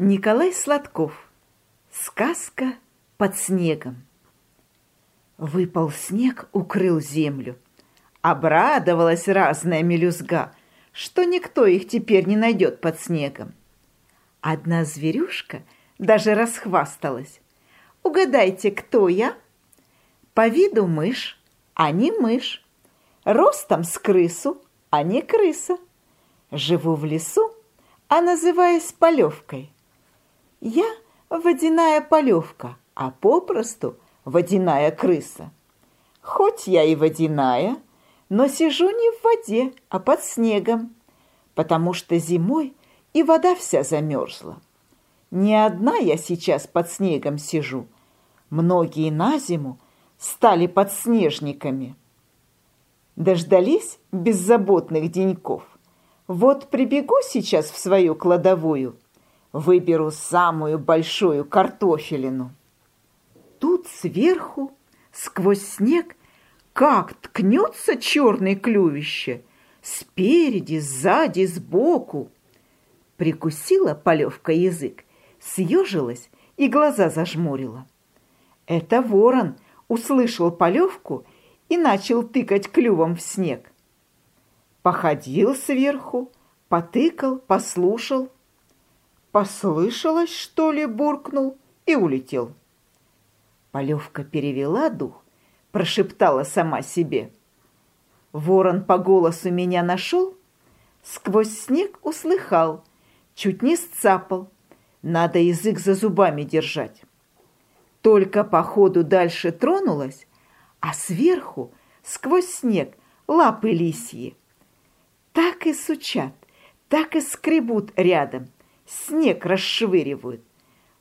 Николай Сладков. Сказка под снегом. Выпал снег, укрыл землю. Обрадовалась разная мелюзга, что никто их теперь не найдет под снегом. Одна зверюшка даже расхвасталась. Угадайте, кто я? По виду мышь, а не мышь. Ростом с крысу, а не крыса. Живу в лесу, а называюсь полевкой. Я водяная полевка, а попросту водяная крыса. Хоть я и водяная, но сижу не в воде, а под снегом, потому что зимой и вода вся замерзла. Не одна я сейчас под снегом сижу. Многие на зиму стали подснежниками. Дождались беззаботных деньков. Вот прибегу сейчас в свою кладовую – Выберу самую большую картофелину. Тут сверху, сквозь снег, как ткнется черное клювище. Спереди, сзади, сбоку. Прикусила полевка язык, съежилась и глаза зажмурила. Это ворон услышал полевку и начал тыкать клювом в снег. Походил сверху, потыкал, послушал, Послышалось, что ли, буркнул и улетел. Полевка перевела дух, прошептала сама себе. Ворон по голосу меня нашел, сквозь снег услыхал, чуть не сцапал. Надо язык за зубами держать. Только по ходу дальше тронулась, а сверху, сквозь снег, лапы лисьи. Так и сучат, так и скребут рядом, снег расшвыривают.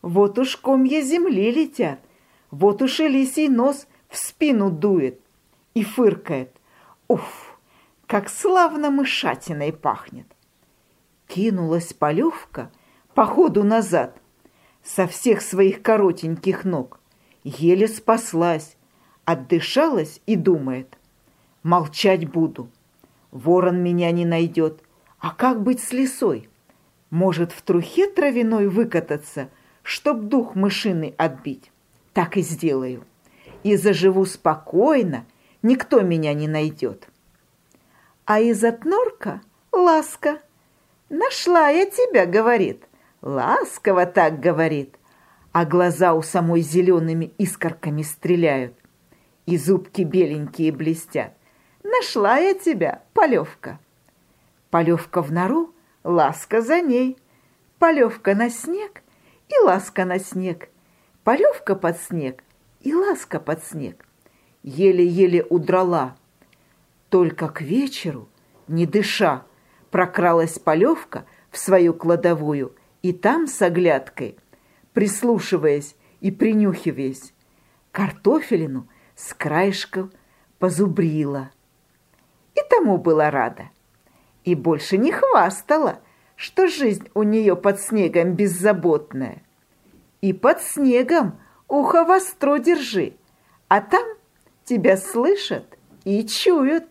Вот уж комья земли летят, вот уж и лисий нос в спину дует и фыркает. Уф, как славно мышатиной пахнет. Кинулась полевка по ходу назад со всех своих коротеньких ног. Еле спаслась, отдышалась и думает. Молчать буду. Ворон меня не найдет. А как быть с лисой? Может, в трухе травяной выкататься, чтоб дух мышиный отбить? Так и сделаю. И заживу спокойно, никто меня не найдет. А из отнорка ласка. Нашла я тебя, говорит. Ласково так говорит. А глаза у самой зелеными искорками стреляют. И зубки беленькие блестят. Нашла я тебя, полевка. Полевка в нору ласка за ней. Полевка на снег и ласка на снег. Полевка под снег и ласка под снег. Еле-еле удрала. Только к вечеру, не дыша, прокралась полевка в свою кладовую и там с оглядкой, прислушиваясь и принюхиваясь, картофелину с краешков позубрила. И тому была рада и больше не хвастала, что жизнь у нее под снегом беззаботная. И под снегом ухо востро держи, а там тебя слышат и чуют.